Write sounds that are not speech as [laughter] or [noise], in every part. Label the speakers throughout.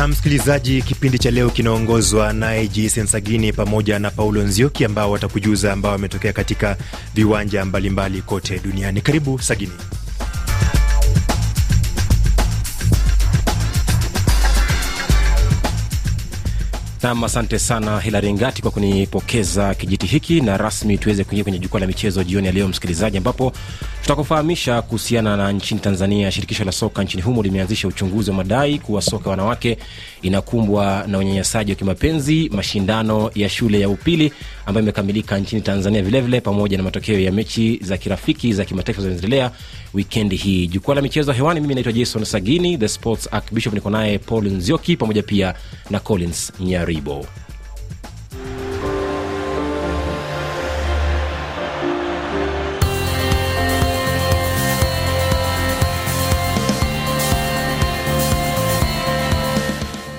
Speaker 1: Na msikilizaji, kipindi cha leo kinaongozwa naye Jason Sagini pamoja na Paulo Nzioki ambao watakujuza ambao wametokea katika viwanja mbalimbali mbali kote duniani. Karibu Sagini.
Speaker 2: Nam, asante sana Hilari Ngati kwa kunipokeza kijiti hiki na rasmi tuweze kuingia kwenye jukwaa la michezo jioni ya leo, msikilizaji, ambapo tutakufahamisha kuhusiana na nchini Tanzania. Shirikisho la soka nchini humo limeanzisha uchunguzi wa madai kuwa soka wanawake inakumbwa na unyanyasaji wa kimapenzi, mashindano ya shule ya upili ambayo imekamilika nchini Tanzania vilevile vile, pamoja na matokeo ya mechi za kirafiki za kimataifa zinaendelea wikendi hii. Jukwaa la michezo hewani, mimi naitwa Jason Sagini, the sports niko naye Paul Nzioki pamoja pia na Collins Nyaribo.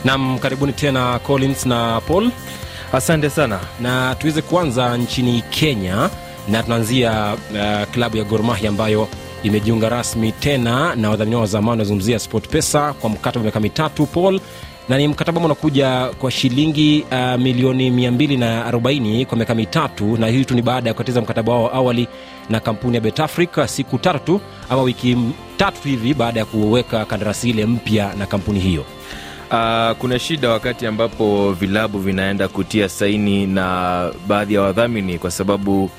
Speaker 2: Nam karibuni tena collins na paul.
Speaker 3: Asante sana.
Speaker 2: Na tuweze kuanza nchini kenya na tunaanzia uh, klabu ya gormahi ambayo imejiunga rasmi tena na wadhamini wa zamani wanazungumzia sport pesa kwa mkataba wa miaka mitatu paul. Na ni mkataba ambao unakuja kwa shilingi uh, milioni 240 kwa miaka mitatu na hii tu ni baada ya kukatiza mkataba wao awali na kampuni ya betafrica siku tatu tu ama wiki tatu hivi baada ya kuweka kandarasi ile mpya na kampuni hiyo
Speaker 3: Uh, kuna shida wakati ambapo vilabu vinaenda kutia saini na baadhi ya wadhamini kwa sababu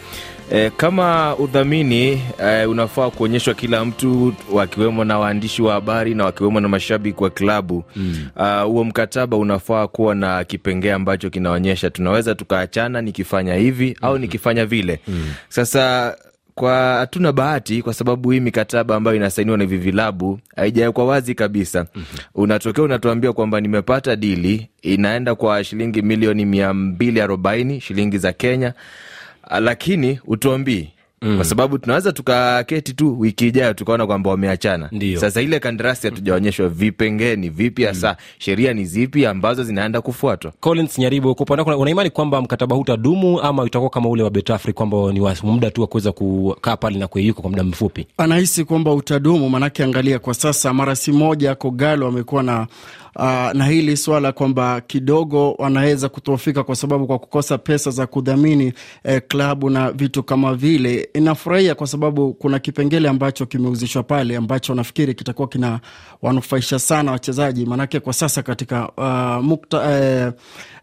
Speaker 3: eh, kama udhamini eh, unafaa kuonyeshwa kila mtu wakiwemo na waandishi wa habari na wakiwemo na mashabiki wa klabu huo mm. uh, mkataba unafaa kuwa na kipengee ambacho kinaonyesha tunaweza tukaachana nikifanya hivi mm-hmm. au nikifanya vile mm. sasa kwa hatuna bahati kwa sababu hii mikataba ambayo inasainiwa na hivi vilabu haijawekwa wazi kabisa. mm-hmm. Unatokea unatuambia kwamba nimepata dili inaenda kwa shilingi milioni mia mbili arobaini shilingi za Kenya, lakini utuambii Mm. Kwa sababu tunaweza tukaketi tu wiki ijayo tukaona kwamba wameachana. Sasa ile kandarasi hatujaonyeshwa vipengee ni vipi hasa, mm. sheria ni zipi ambazo zinaenda kufuatwa.
Speaker 2: Collins Nyaribo, kwa upande wako unaimani kwamba mkataba huu utadumu ama itakuwa kama ule wa Betafri kwamba ni wa muda tu wa kuweza kukaa pale na kuyeyuka kwa muda mfupi?
Speaker 4: Anahisi kwamba utadumu, maanake angalia kwa sasa, mara si moja Kogalo amekuwa na uh, na hili swala kwamba kidogo wanaweza kutofika kwa sababu kwa kukosa pesa za kudhamini eh, klabu na vitu kama vile. Inafurahia kwa sababu kuna kipengele ambacho kimeuzishwa pale ambacho nafikiri kitakuwa kina wanufaisha sana wachezaji, maanake kwa sasa katika uh, mukta, eh,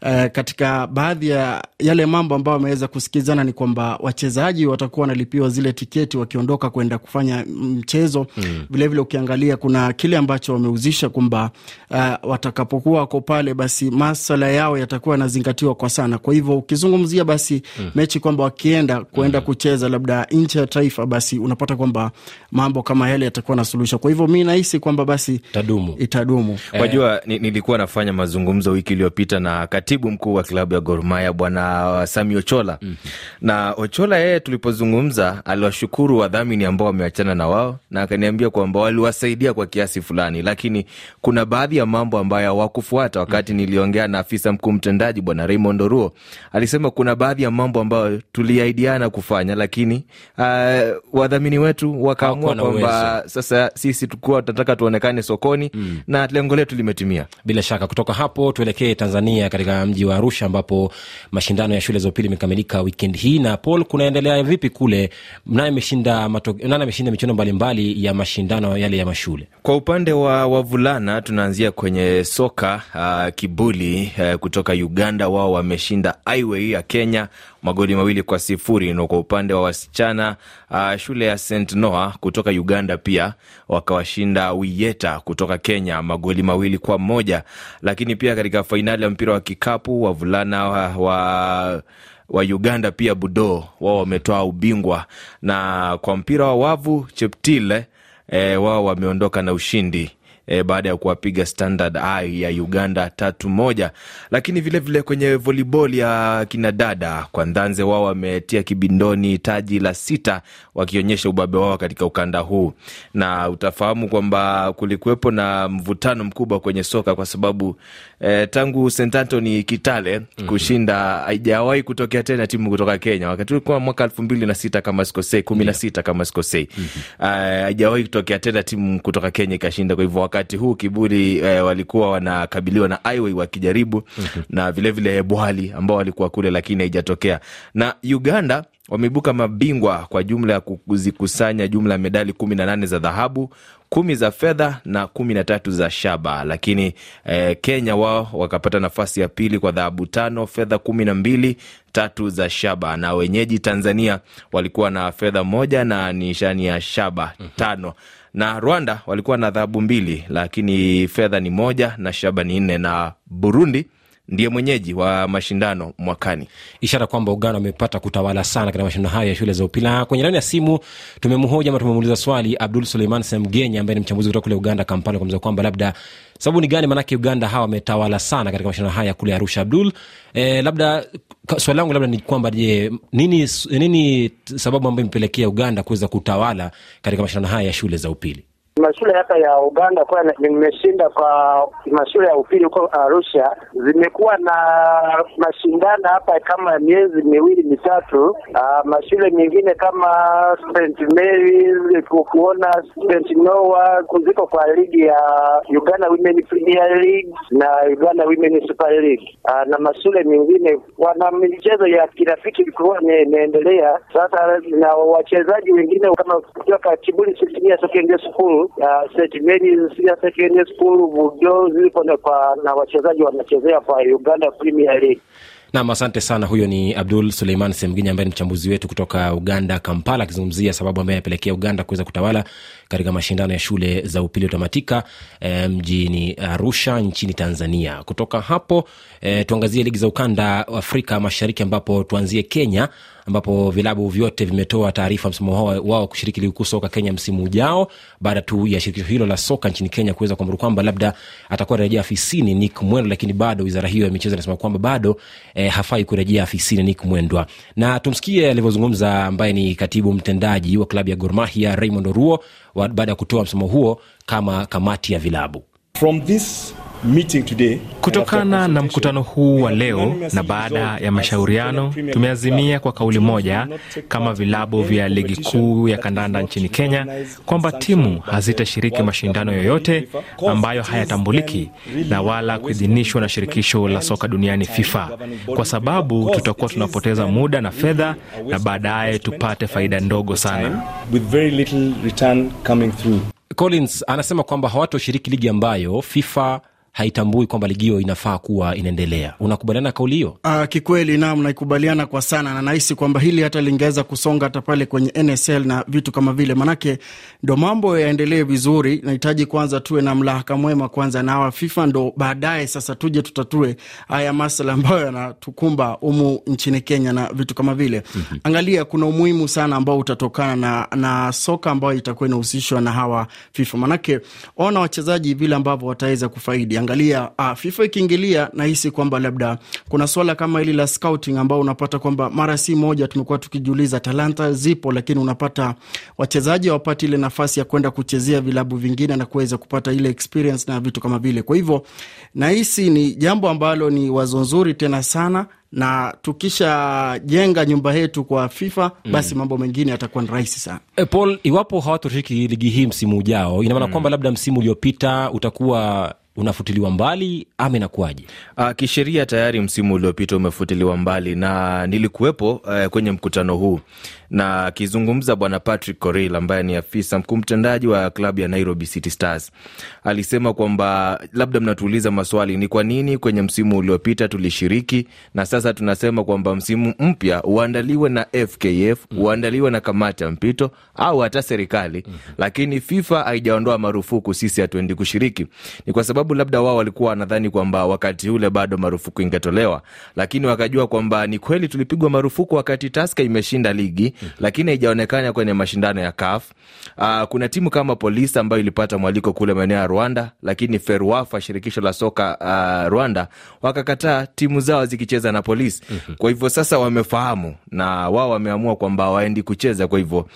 Speaker 4: eh, katika baadhi ya yale mambo ambayo wameweza kusikizana ni kwamba wachezaji watakuwa wanalipiwa zile tiketi wakiondoka kwenda kufanya mchezo mm. Vilevile ukiangalia kuna kile ambacho wameuzisha kwamba uh, watakapokuwa wako pale, basi maswala yao yatakuwa yanazingatiwa kwa sana. Kwa hivyo ukizungumzia basi mm. mechi kwamba wakienda kuenda mm. kucheza labda nje ya taifa, basi unapata kwamba mambo kama yale yatakuwa na suluhisho. Kwa hivyo mi nahisi kwamba basi
Speaker 2: itadumu,
Speaker 4: itadumu.
Speaker 3: Wajua, eh, nilikuwa nafanya mazungumzo wiki iliyopita na katibu mkuu wa klabu ya Gor Mahia Bwana Sami Ochola mm. na Ochola yeye, tulipozungumza aliwashukuru wadhamini ambao wameachana na wao, na akaniambia kwamba waliwasaidia kwa kiasi fulani, lakini kuna baadhi ya mambo ambayo hawakufuata. Wakati niliongea na afisa mkuu mtendaji Bwana Raymond Oruo, alisema kuna baadhi ya mambo ambayo tuliahidiana kufanya, lakini uh, wadhamini wetu wakaamua kwamba sasa sisi tukuwa tunataka tuonekane sokoni mm. na lengo letu limetimia.
Speaker 2: Bila shaka, kutoka hapo tuelekee Tanzania, katika mji wa Arusha ambapo mashindano ya shule za upili imekamilika weekend hii. Na Paul, kunaendelea vipi kule? Nani ameshinda michuano mbalimbali ya mashindano yale ya mashule?
Speaker 3: Kwa upande wa wavulana tunaanzia kwenye soka uh, Kibuli uh, kutoka Uganda, wao wameshinda Highway ya Kenya magoli mawili kwa sifuri. Na kwa upande wa wasichana uh, shule ya St Noah kutoka Uganda pia wakawashinda Wiyeta kutoka Kenya magoli mawili kwa moja. Lakini pia katika fainali ya mpira wa kikapu wavulana wa, wa wa Uganda pia Budo wao wametoa ubingwa, na kwa mpira wa wavu Cheptile eh, wao wameondoka na ushindi e, baada ya kuwapiga Standard Ai ya Uganda tatu moja. Lakini vilevile vile kwenye volleyball ya kinadada kwa Ndanze, wao wametia kibindoni taji la sita wakionyesha ubabe wao katika ukanda huu, na utafahamu kwamba kulikuwepo na mvutano mkubwa kwenye soka kwa sababu e, tangu St Anthony Kitale mm-hmm. kushinda haijawahi kutokea tena timu kutoka Kenya, wakati ulikuwa mwaka elfu mbili na sita kama sikosei, kumi na sita kama sikosei, mm-hmm. haijawahi kutokea tena timu kutoka Kenya ikashinda. Kwa hivyo wakati huu Kibuli eh, walikuwa wanakabiliwa na Iway wakijaribu mm-hmm. na vilevile vile Bwali ambao walikuwa kule, lakini haijatokea na Uganda wameibuka mabingwa kwa jumla ya kuzikusanya jumla ya medali kumi na nane za dhahabu kumi za fedha na kumi na tatu za shaba, lakini eh, Kenya wao wakapata nafasi ya pili kwa dhahabu tano, fedha kumi na mbili, tatu za shaba, na wenyeji Tanzania walikuwa na fedha moja na nishani ya shaba tano. Na Rwanda walikuwa na dhahabu mbili, lakini fedha ni moja na shaba ni nne, na Burundi ndiye mwenyeji wa mashindano mwakani.
Speaker 2: ishara kwamba uganda wamepata kutawala sana katika mashindano hayo ya shule za upili kwenye laini ya simu tumemhoja ama tumemuuliza swali abdul suleiman semgenya ambaye ni mchambuzi kutoka kule uganda kampala kueleza kwamba labda sababu ni gani maanake uganda hawa wametawala sana katika mashindano haya kule arusha. Abdul eh, labda swali langu labda ni kwamba je nini, nini sababu ambayo imepelekea uganda kuweza kutawala katika mashindano haya ya shule za upili
Speaker 5: mashule hata ya Uganda kwa nimeshinda kwa mashule ya upili huko Arusha, zimekuwa na mashindano hapa kama miezi miwili mitatu. Uh, mashule mengine kama St Mary's kuona St Noah ziko kwa ligi ya Uganda Women Premier League na Uganda Women Super League. Uh, na mashule mengine wana michezo ya kirafiki ilikuwa imeendelea sasa, na wachezaji wengine kama kutoka Kibuli Secondary School Secondary School Budo zipo na, wachezaji wanachezea kwa Uganda Premier League.
Speaker 2: nam asante sana huyo ni abdul suleiman semginya ambaye ni mchambuzi wetu kutoka uganda kampala akizungumzia sababu ambayo amepelekea uganda kuweza kutawala katika mashindano ya shule za upili utamatika e, mjini arusha nchini tanzania kutoka hapo e, tuangazie ligi za ukanda afrika mashariki ambapo tuanzie kenya ambapo vilabu vyote vimetoa taarifa msimamo wao, kushiriki ligi kuu soka kenya msimu ujao baada tu ya shirikisho hilo la soka nchini kenya kuweza kuamuru kwamba labda atakuwa rejea afisini nick mwendwa lakini bado wizara hiyo ya michezo inasema kwamba bado eh, hafai kurejea afisini nick mwendwa. Na tumsikie alivyozungumza ambaye ni katibu mtendaji wa klabu ya gormahia raymond oruo baada ya kutoa msimamo huo kama kamati ya vilabu.
Speaker 6: From this
Speaker 7: Kutokana na mkutano huu wa leo na baada ya mashauriano, tumeazimia kwa kauli moja kama vilabu vya ligi kuu ya kandanda nchini Kenya kwamba timu hazitashiriki mashindano yoyote ambayo hayatambuliki na wala kuidhinishwa na shirikisho la soka duniani FIFA, kwa sababu tutakuwa tunapoteza muda na fedha na baadaye tupate faida ndogo sana.
Speaker 6: with very little return coming through.
Speaker 2: collins anasema kwamba hawatoshiriki ligi ambayo fifa haitambui kwamba ligi hiyo inafaa kuwa inaendelea. Unakubaliana kauli hiyo?
Speaker 4: Uh, kikweli nam naikubaliana kwa sana na nahisi kwamba hili hata lingeweza kusonga hata pale kwenye nsl na vitu kama vile. Manake ndo mambo yaendelee vizuri nahitaji kwanza tuwe na mlahaka mwema kwanza na hawa fifa ndo baadaye sasa tuje tutatue haya masala ambayo yanatukumba humu nchini kenya na vitu kama vile. Mm-hmm. angalia kuna umuhimu sana ambao utatokana na, na soka ambayo itakuwa inahusishwa na hawa fifa. Manake ona wachezaji vile ambavyo wataweza kufaidi angalia ah, fifa ikiingilia nahisi kwamba labda kuna swala kama hili la scouting ambao unapata kwamba mara si moja tumekuwa tukijiuliza talanta zipo lakini unapata wachezaji hawapati ile nafasi ya kwenda kuchezea vilabu vingine na kuweza kupata ile experience na vitu kama vile. Kwa hivyo nahisi ni jambo ambalo ni wazo nzuri tena sana na tukishajenga nyumba yetu kwa fifa basi mambo mengine yatakuwa ni rahisi sana.
Speaker 2: E, paul iwapo hawatoshiriki ligi hii msimu ujao inamaana mm. kwamba labda msimu uliopita utakuwa unafutiliwa mbali ama inakuwaje?
Speaker 3: Uh, kisheria tayari msimu uliopita umefutiliwa mbali na nilikuwepo uh, kwenye mkutano huu. Na akizungumza bwana Patrick Coril ambaye ni afisa mkuu mtendaji wa klabu ya Nairobi City Stars alisema kwamba labda mnatuuliza maswali, ni kwa nini kwenye msimu uliopita tulishiriki? Na sasa tunasema kwamba msimu mpya uandaliwe na FKF uandaliwe na kamati ya mpito au hata serikali. Lakini FIFA haijaondoa marufuku, sisi hatuendi kushiriki. Ni kwa sababu labda wao walikuwa wanadhani kwamba wakati ule bado marufuku ingetolewa, lakini wakajua kwamba ni kweli tulipigwa marufuku wakati Taska imeshinda ligi lakini haijaonekana kwenye mashindano ya CAF. Uh, kuna timu kama Polisi ambayo ilipata mwaliko kule maeneo ya Rwanda, lakini FERWAFA, shirikisho la soka uh, Rwanda, wakakataa timu zao zikicheza na Polisi. Kwa hivyo sasa wamefahamu na wao wameamua kwamba waendi kucheza. Kwa hivyo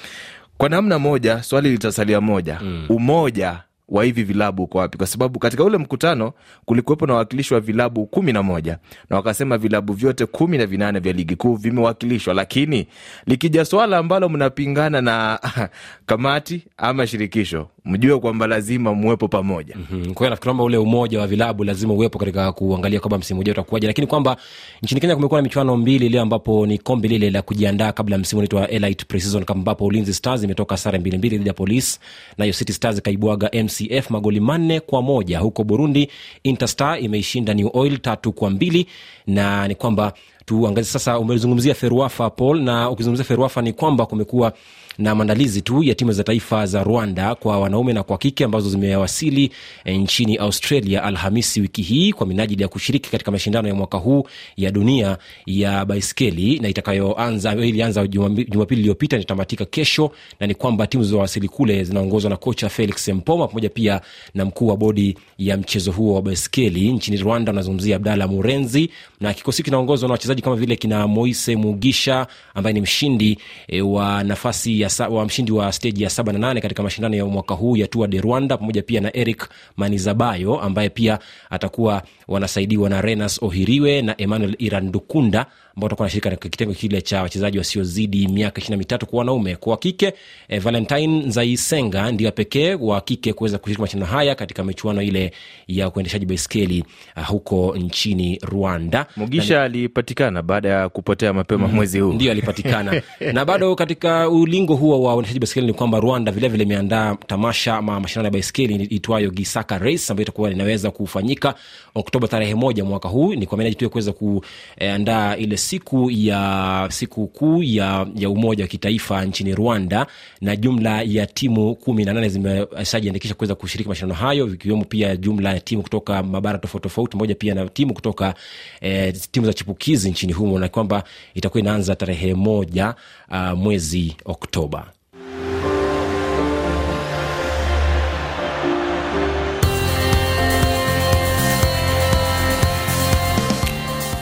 Speaker 3: kwa namna moja swali litasalia moja, umoja wa hivi vilabu uko wapi? Kwa sababu katika ule mkutano kulikuwepo na wawakilishi wa vilabu kumi na moja na wakasema vilabu vyote kumi na vinane vya ligi kuu vimewakilishwa, lakini likija swala ambalo mnapingana na [laughs] kamati ama shirikisho, mjue kwamba lazima muwepo pamoja.
Speaker 2: Mm, kwa hiyo nafikiri kwamba ule umoja wa vilabu lazima uwepo katika kuangalia kwamba msimu ujao utakuwaje, lakini kwamba nchini Kenya kumekuwa na michuano mbili leo, ambapo ni kombe lile la kujiandaa kabla msimu unaitwa Elite Pre-season, ambapo Ulinzi Stars imetoka sare mbili mbili dhidi ya Police, nayo City Stars ikaibwaga MCF magoli manne kwa moja. Huko Burundi, Interstar imeishinda New Oil tatu kwa mbili, na ni kwamba tuangazie sasa, umezungumzia Feruafa Paul, na ukizungumzia Feruafa ni kwamba kumekuwa na maandalizi tu ya timu za taifa za Rwanda kwa wanaume na kwa kike ambazo zimewasili e, nchini Australia Alhamisi wiki hii kwa minajili ya kushiriki katika mashindano ya mwaka huu ya dunia ya baiskeli na itakayoanza ilianza Jumapili iliyopita itamatika kesho, na ni kwamba timu zilizowasili kule zinaongozwa na kocha Felix Mpoma pamoja pia na mkuu wa bodi ya mchezo huo wa baiskeli nchini Rwanda, unazungumzia Abdala Murenzi, na kikosi kinaongozwa na wachezaji kama vile kina Moise Mugisha ambaye ni mshindi e, wa nafasi wa mshindi wa steji ya saba na nane katika mashindano ya mwaka huu ya Tour de Rwanda pamoja pia na Eric Manizabayo ambaye pia atakuwa wanasaidiwa na Renas Ohiriwe na Emmanuel Irandukunda ambao watakuwa wanashiriki katika kitengo kile cha wachezaji wasiozidi miaka ishirini na mitatu kwa wanaume. Kwa wakike eh, Valentine Zaisenga ndio pekee wa kike kuweza kushiriki mashindano haya katika michuano ile ya kuendeshaji baiskeli uh, huko nchini Rwanda.
Speaker 3: Mugisha alipatikana baada ya kupotea mapema mwezi huu,
Speaker 2: ndio alipatikana [laughs] na bado katika ulingo huo wa uendeshaji baiskeli ni kwamba Rwanda vilevile imeandaa tamasha ama mashindano ya baiskeli itwayo Gisaka Race ambayo itakuwa inaweza kufanyika Oktoba tarehe moja mwaka huu. Ni kwa minajili tu ya kuweza kuandaa ile siku ya siku kuu ya, ya umoja wa kitaifa nchini Rwanda, na jumla ya timu kumi na nane zimeshajiandikisha kuweza kushiriki mashindano hayo, vikiwemo pia jumla ya timu kutoka mabara tofauti tofauti, moja pia na timu kutoka eh, timu za chipukizi nchini humo, na kwamba itakuwa inaanza tarehe moja uh, mwezi Oktoba.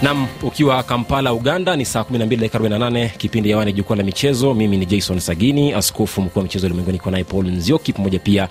Speaker 2: Nam ukiwa kampala uganda ni saa 12 dakika 48 kipindi yawani jukwaa la michezo. Mimi ni jason sagini askofu mkuu wa michezo ulimwenguni kwa naye paul nzioki pamoja pia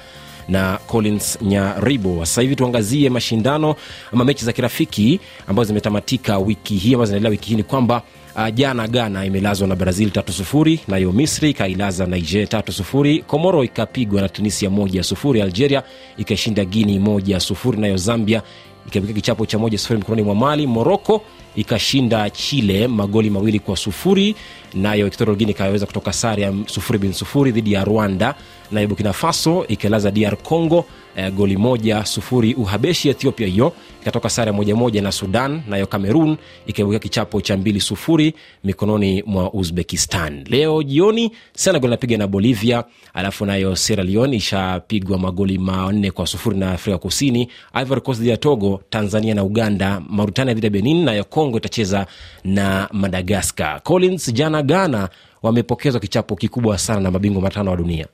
Speaker 2: na collins nyaribo. Sasa hivi tuangazie mashindano ama mechi za kirafiki ambazo zimetamatika wiki hii ambazo zinaendelea wiki hii. Ni kwamba Uh, jana ghana imelazwa na brazil tatu sufuri nayo misri ikailaza niger tatu sufuri komoro ikapigwa na tunisia moja sufuri algeria ikashinda guini moja sufuri nayo zambia ikapika kichapo cha moja sufuri mikononi mwa mali moroko ikashinda chile magoli mawili kwa sufuri. Nayo equatorial guinea ikaweza kutoka sare ya sufuri bin sufuri dhidi ya rwanda. Nayo burkina faso ikilaza dr congo eh, goli moja sufuri uhabeshi ethiopia hiyo. Ikatoka sare moja moja na sudan nayo cameroon ikaibukia kichapo cha mbili sufuri mikononi mwa uzbekistan. Leo jioni senegal inapiga na bolivia alafu nayo sierra leone ishapigwa magoli manne kwa sufuri na afrika kusini. Ivory coast dhidi ya togo tanzania na uganda mauritania dhidi ya benin nayo congo itacheza na madagascar. Collins jana ghana wamepokezwa kichapo kikubwa sana na mabingwa matano wa dunia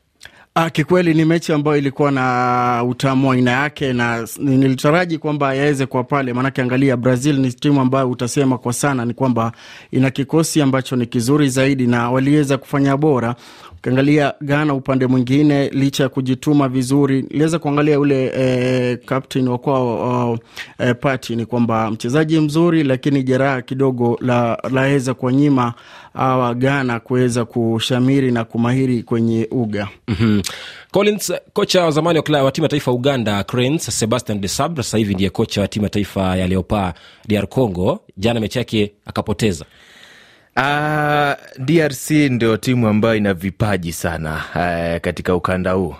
Speaker 4: Ah, kikweli ni mechi ambayo ilikuwa na utamu aina yake, na nilitaraji kwamba yaweze kuwa pale, maanake angalia, Brazil ni timu ambayo utasema kwa sana ni kwamba ina kikosi ambacho ni kizuri zaidi na waliweza kufanya bora. Ukiangalia Ghana upande mwingine, licha ya kujituma vizuri, iliweza kuangalia ule eh, captain wa kwao uh, eh, Pati ni kwamba mchezaji mzuri, lakini jeraha kidogo la laweza kuwanyima awa Ghana kuweza kushamiri na kumahiri kwenye uga
Speaker 2: mm-hmm. Collins kocha wa zamani wa timu ya taifa uganda cranes sebastian de sabre sasa hivi ndiye kocha wa timu ya taifa ya leopa dr congo. Jana mechi yake akapoteza.
Speaker 3: Uh, DRC ndio timu ambayo ina vipaji sana uh, katika ukanda huu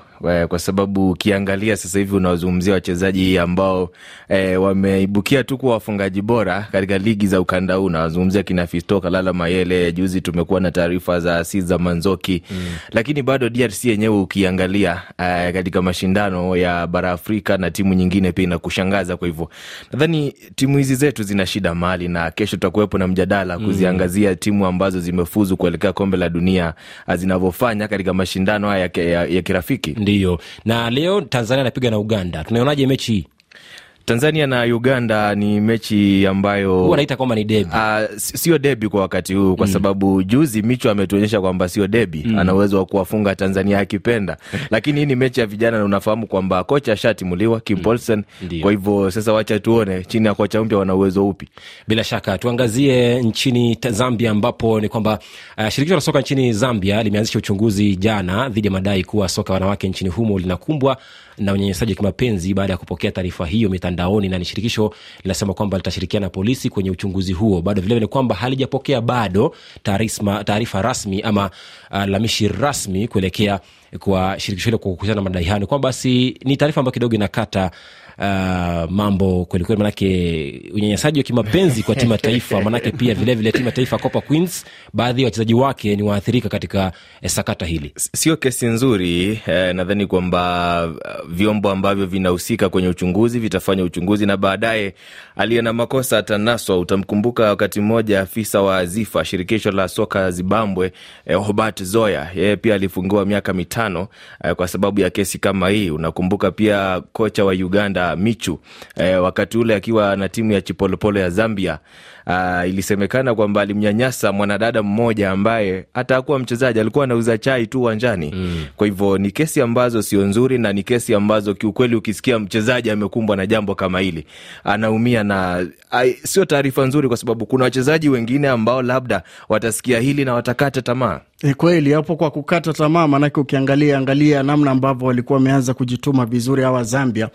Speaker 3: kwa sababu ukiangalia sasa hivi unawazungumzia wachezaji ambao e, wameibukia tu kuwa wafungaji bora katika ligi za ukanda huu. Nawazungumzia kina Fisto Kalala Mayele, juzi tumekuwa na taarifa za Siza Manzoki mm. Lakini bado DRC yenyewe ukiangalia e, katika mashindano ya bara Afrika na timu nyingine pia inakushangaza. Kwa hivyo nadhani timu hizi zetu zina shida mali, na kesho tutakuwepo na mjadala kuziangazia mm. timu ambazo zimefuzu kuelekea kombe la dunia zinavyofanya katika mashindano haya ya, ya, ya kirafiki
Speaker 2: ndiyo na leo tanzania anapiga na uganda. Tunaionaje mechi hii
Speaker 3: Tanzania na Uganda ni mechi ambayo
Speaker 2: wanaita kwamba ni debi.
Speaker 3: Uh, sio debi kwa wakati huu kwa mm. sababu juzi Micho ametuonyesha kwamba sio debi mm. ana uwezo wa kuwafunga Tanzania akipenda, [laughs] lakini hii ni mechi ya vijana na unafahamu kwamba kocha ashatimuliwa Kim Paulsen mm. kwa hivyo sasa wacha tuone chini ya kocha mpya wana uwezo upi.
Speaker 2: Bila shaka tuangazie nchini Zambia ambapo ni kwamba uh, shirikisho la soka nchini Zambia limeanzisha uchunguzi jana dhidi ya madai kuwa soka wanawake nchini humo linakumbwa na unyanyasaji wa kimapenzi baada ya kupokea taarifa hiyo mitandaoni, na ni shirikisho linasema kwamba litashirikiana na polisi kwenye uchunguzi huo. Bado vilevile kwamba halijapokea bado taarifa rasmi ama uh, lamishi rasmi kuelekea kwa shirikisho hilo kuhusiana na madai hayo. Ni kwamba basi ni taarifa ambayo kidogo inakata uh, mambo kwelikweli, manake unyanyasaji wa kimapenzi kwa timu ya taifa, manake pia vilevile timu ya taifa Copa Queens, baadhi ya wachezaji wake ni waathirika katika eh, sakata hili.
Speaker 3: Sio kesi nzuri eh, nadhani kwamba vyombo ambavyo vinahusika kwenye uchunguzi vitafanya uchunguzi na baadaye aliye na makosa atanaswa. Utamkumbuka wakati mmoja afisa wa Azifa, shirikisho la soka Zimbabwe, eh, Hobart Zoya, yeye pia alifungiwa miaka mitano eh, kwa sababu ya kesi kama hii. Unakumbuka pia kocha wa Uganda Michu eh, wakati ule akiwa na timu ya Chipolopolo ya Zambia. Uh, ilisemekana kwamba alimnyanyasa mwanadada mmoja ambaye hata hakuwa mchezaji, alikuwa anauza chai tu uwanjani mm. Kwa hivyo ni kesi ambazo sio nzuri na ni kesi ambazo kiukweli, ukisikia mchezaji amekumbwa na jambo kama hili anaumia, na sio taarifa nzuri, kwa sababu kuna wachezaji wengine ambao labda watasikia hili na watakata tamaa.
Speaker 4: Ni kweli hapo kwa kukata tamaa, maanake ukiangalia angalia namna ambavyo walikuwa wameanza kujituma vizuri hawa Zambia,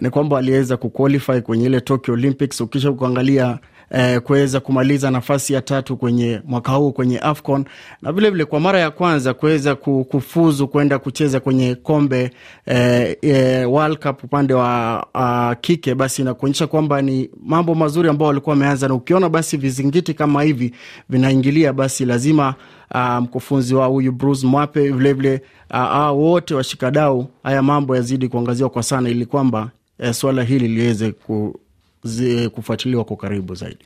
Speaker 4: ni kwamba waliweza kuqualify kwenye ile Tokyo Olympics. Ukisha kuangalia eh, kuweza kumaliza nafasi ya tatu kwenye mwaka huu kwenye AFCON na vilevile vile kwa mara ya kwanza kuweza kufuzu kwenda kucheza kwenye kombe eh, eh, World Cup upande wa uh, kike, basi inakuonyesha kwamba ni mambo mazuri ambao walikuwa wameanza, na ukiona basi vizingiti kama hivi vinaingilia, basi lazima mkufunzi um, wa huyu Bruce Mwape vilevile uh, wote washikadau haya mambo yazidi kuangaziwa kwa sana, ili kwamba eh, swala hili liweze ku kufuatiliwa kwa karibu zaidi.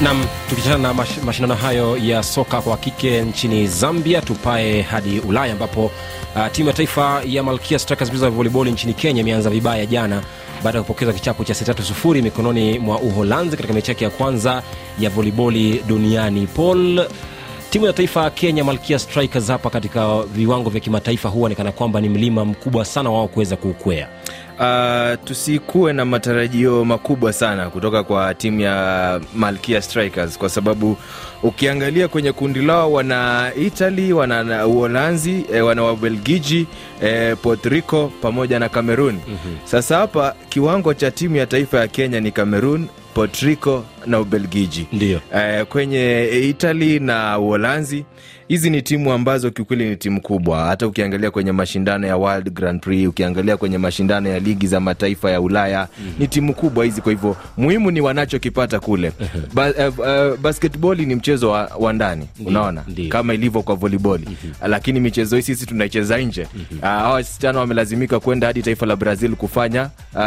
Speaker 2: Nam, tukichana na mash, mashindano hayo ya soka kwa kike nchini Zambia, tupae hadi Ulaya ambapo uh, timu ya taifa ya Malkia Strikers ya volleyball nchini Kenya imeanza vibaya jana baada ya kupokeza kichapo cha setatu sufuri mikononi mwa Uholanzi katika mechi yake ya kwanza ya voleyboli duniani. Paul timu ya taifa ya Kenya Malkia Strikers hapa katika viwango vya kimataifa huwa ni kwamba ni mlima mkubwa sana wao kuweza kuukwea.
Speaker 3: Uh, tusikuwe na matarajio makubwa sana kutoka kwa timu ya Malkia Strikers kwa sababu ukiangalia kwenye kundi lao wana Italy, wana Uholanzi, eh, wana Wabelgiji, eh, Puerto Rico pamoja na Cameroon. mm-hmm. Sasa hapa kiwango cha timu ya taifa ya Kenya ni Cameroon, Puerto Rico na Ubelgiji.
Speaker 2: Ndio.
Speaker 3: Eh, kwenye Italy na Uholanzi hizi ni timu ambazo kiukweli ni timu kubwa. Hata ukiangalia kwenye mashindano ya World Grand Prix, ukiangalia kwenye mashindano ya ligi za mataifa ya Ulaya mm -hmm. ni timu kubwa hizi. Kwa hivyo muhimu ni wanachokipata kule. [laughs] ba, uh, uh, basketball ni mchezo wa, wa ndani unaona,
Speaker 2: Ndiyo.
Speaker 3: kama ilivyo kwa volleyball mm -hmm. lakini michezo hii sisi tunaicheza nje mm -hmm. uh, hawa wasichana wamelazimika kwenda hadi taifa la Brazil kufanya uh,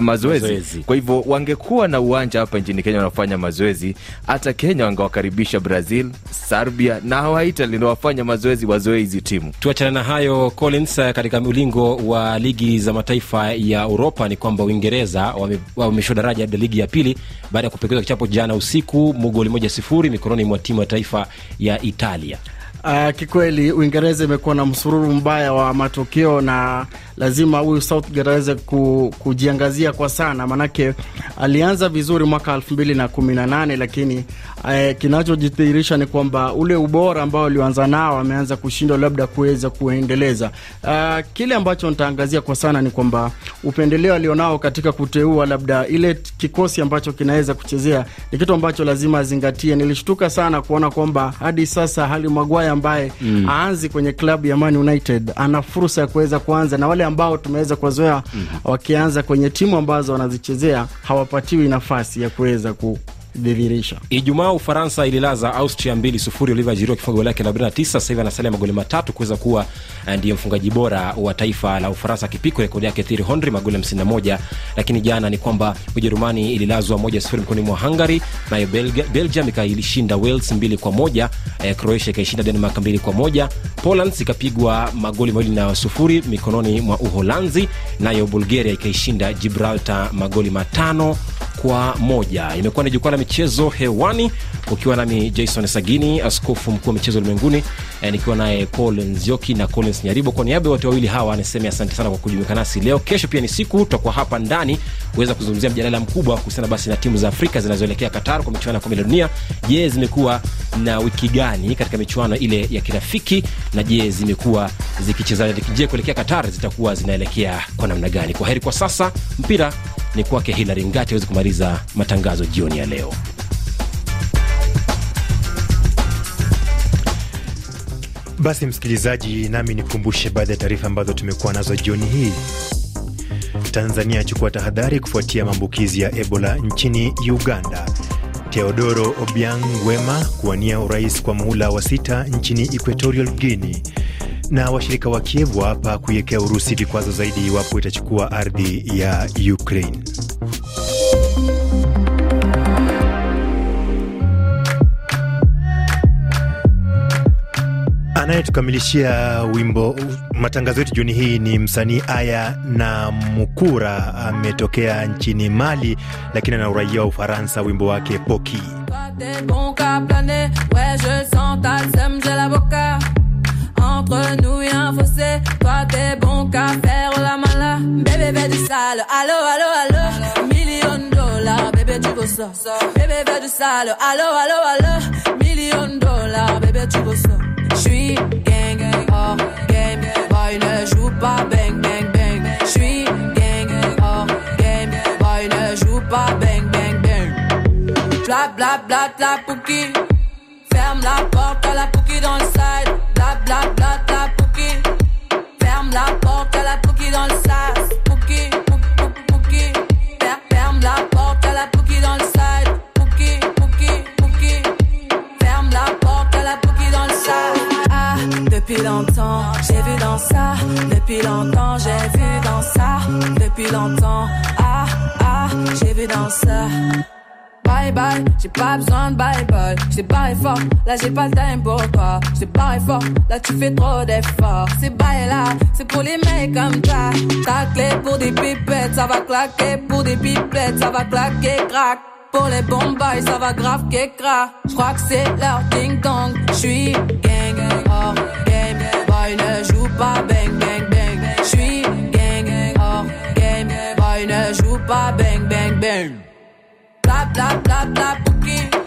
Speaker 3: mazoezi.
Speaker 2: Mazoezi.
Speaker 3: Kwa hivyo wangekuwa na uwanja hapa nchini Kenya wanafanya mazoezi, hata Kenya wangewakaribisha Brazil, Serbia na hawa Italy linawafanya mazoezi, wazoe hizi timu.
Speaker 2: Tuachana na hayo Collins, eh, katika ulingo wa ligi za mataifa ya Uropa ni kwamba Uingereza wame- wameshuka daraja hadi ligi ya pili baada ya kupekezwa kichapo jana usiku mgoli moja sifuri mikononi mwa timu ya taifa ya Italia.
Speaker 4: Uh, kikweli Uingereza imekuwa na msururu mbaya wa matokeo na lazima huyu Southgate aweze ku, kujiangazia kwa sana, maanake alianza vizuri mwaka elfu mbili na kumi na nane lakini uh, kinachojidhihirisha ni kwamba ule ubora ambao alianza nao ameanza kushindwa labda kuweza kuendeleza. Uh, kile ambacho nitaangazia kwa sana ni kwamba upendeleo alionao katika kuteua labda ile kikosi ambacho kinaweza kuchezea ni kitu ambacho lazima azingatie. Nilishtuka sana kuona kwamba hadi sasa Harry Maguire ambaye mm. aanzi kwenye klabu ya Man United ana fursa ya kuweza kuanza na wale ambao tumeweza kuwazoea mm. wakianza kwenye timu ambazo wanazichezea hawapatiwi nafasi ya kuweza ku imedhihirisha.
Speaker 2: Ijumaa Ufaransa ililaza Austria mbili sufuri, Olivier Giroud akifunga goli lake la 49. Sasa hivi anasalia magoli matatu kuweza kuwa eh, ndiye mfungaji bora wa taifa la Ufaransa, akipikwa rekodi yake Thierry Henry magoli 51. Lakini jana ni kwamba Ujerumani ililazwa moja sufuri mikononi mwa Hungary, nayo Belgium ikailishinda Wales mbili kwa moja. Eh, Croatia ikaishinda Denmark mbili kwa moja. Poland ikapigwa magoli mawili na sufuri mikononi mwa Uholanzi, nayo Bulgaria ikaishinda Gibraltar magoli matano kwa moja. Imekuwa ni jukwaa la michezo hewani, ukiwa nami Jason Sagini, askofu mkuu wa michezo ulimwenguni, eh, nikiwa naye Paul Nzioki na Collins Nyaribo. Kwa niaba wote wawili hawa niseme asante sana kwa kujumuika nasi leo. Kesho pia ni siku, tutakuwa hapa ndani kuweza kuzungumzia mjadala mkubwa kuhusiana basi na timu za Afrika zinazoelekea Qatar kwa michuano ya kombe la dunia. Je, zimekuwa na wiki gani katika michuano ile ya kirafiki, na je zimekuwa zikicheza, je kuelekea Qatar zitakuwa zinaelekea kwa namna gani? Kwa heri kwa sasa, mpira ni kwake Hilary Ngati aweze kumaliza matangazo jioni ya leo.
Speaker 1: Basi msikilizaji, nami nikumbushe baadhi ya taarifa ambazo tumekuwa nazo jioni hii. Tanzania achukua tahadhari kufuatia maambukizi ya Ebola nchini Uganda. Teodoro Obiang Nguema kuwania urais kwa muhula wa sita nchini Equatorial Guinea, na washirika wa Kievu hapa kuiwekea Urusi vikwazo zaidi iwapo itachukua ardhi ya Ukraine. Anayetukamilishia wimbo matangazo yetu jioni hii ni msanii Aya na Mukura, ametokea nchini Mali lakini ana uraia wa Ufaransa. Wimbo wake Poki.
Speaker 8: J'suis gang, gang, hors game. Boy, ne joue pas bang, bang, bang. J'suis gang, gang, hors game. Boy, ne joue pas bang, bang, bang. Bla, bla, bla, bla, pouki. Ferme la porte à la pouki dans le side. Là j'ai pas le time pour toi. J't'ai barré fort, là tu fais trop d'efforts. C'est bye là, c'est pour les mecs comme ça. Ta clé pour des pipettes, ça va claquer. Pour des pipettes, ça va claquer, crack. Pour les bombes, ça va grave qu'écra. J'crois que c'est leur ding dong. J'suis gang, oh game. Boy ne joue pas bang bang bang. J'suis gang, oh game. Boy ne joue pas bang bang bang. Bla bla bla bla pouki.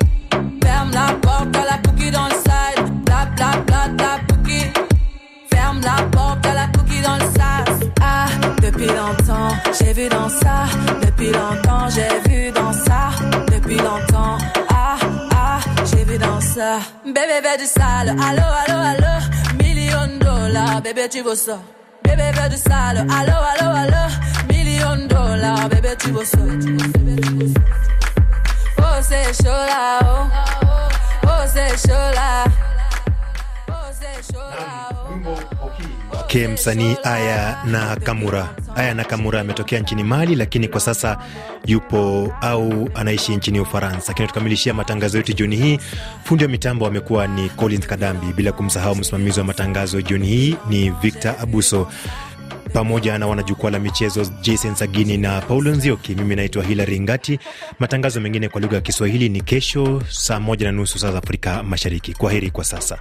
Speaker 8: Dans le sas. Ah, depuis longtemps, j'ai vu dans ça. Depuis longtemps, j'ai vu dans ça. Depuis longtemps, ah, ah, j'ai vu dans ça. Bébé, fais du sale. Allo, allo, allo. Million dollars, bébé, tu veux ça. Bébé, fais du sale. Allo, allo, allo. Million dollars, bébé, tu veux ça. Oh, c'est chaud là, oh. Oh, c'est chaud là.
Speaker 1: Ke msanii Aya na Kamura. Aya na Kamura ametokea nchini Mali, lakini kwa sasa yupo au anaishi nchini Ufaransa. Kinatukamilishia matangazo yetu jioni hii. Fundi wa mitambo amekuwa ni Collins Kadambi, bila kumsahau msimamizi wa matangazo jioni hii ni Victor Abuso pamoja na wanajukwaa la michezo Jason Sagini na Paulo Nzioki. Mimi naitwa Hilary Ngati. Matangazo mengine kwa lugha ya Kiswahili ni kesho saa moja na nusu saa za Afrika Mashariki. Kwa heri kwa sasa.